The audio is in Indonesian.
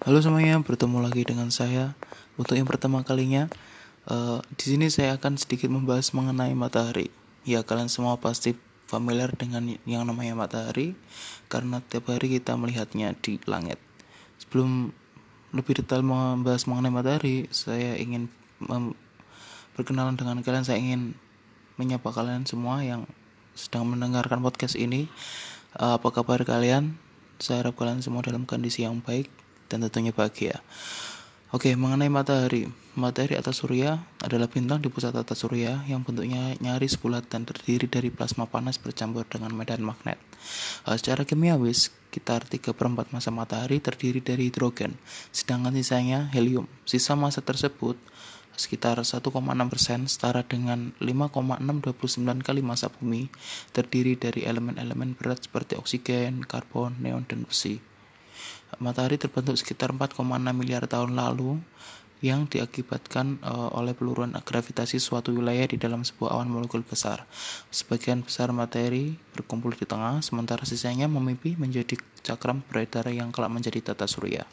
Halo semuanya, bertemu lagi dengan saya. Untuk yang pertama kalinya, uh, di sini saya akan sedikit membahas mengenai matahari. Ya, kalian semua pasti familiar dengan yang namanya matahari, karena tiap hari kita melihatnya di langit. Sebelum lebih detail membahas mengenai matahari, saya ingin berkenalan dengan kalian. Saya ingin menyapa kalian semua yang sedang mendengarkan podcast ini. Uh, apa kabar kalian? Saya harap kalian semua dalam kondisi yang baik dan tentunya bahagia. Oke, mengenai matahari. Matahari atau surya adalah bintang di pusat tata surya yang bentuknya nyaris bulat dan terdiri dari plasma panas bercampur dengan medan magnet. Uh, secara kimiawi, sekitar 3 per 4 massa matahari terdiri dari hidrogen, sedangkan sisanya helium. Sisa massa tersebut sekitar 1,6 persen setara dengan 5,629 kali massa bumi terdiri dari elemen-elemen berat seperti oksigen, karbon, neon, dan besi. Matahari terbentuk sekitar 4,6 miliar tahun lalu yang diakibatkan uh, oleh peluruan gravitasi suatu wilayah di dalam sebuah awan molekul besar. Sebagian besar materi berkumpul di tengah, sementara sisanya memimpi menjadi cakram beredar yang kelak menjadi tata surya.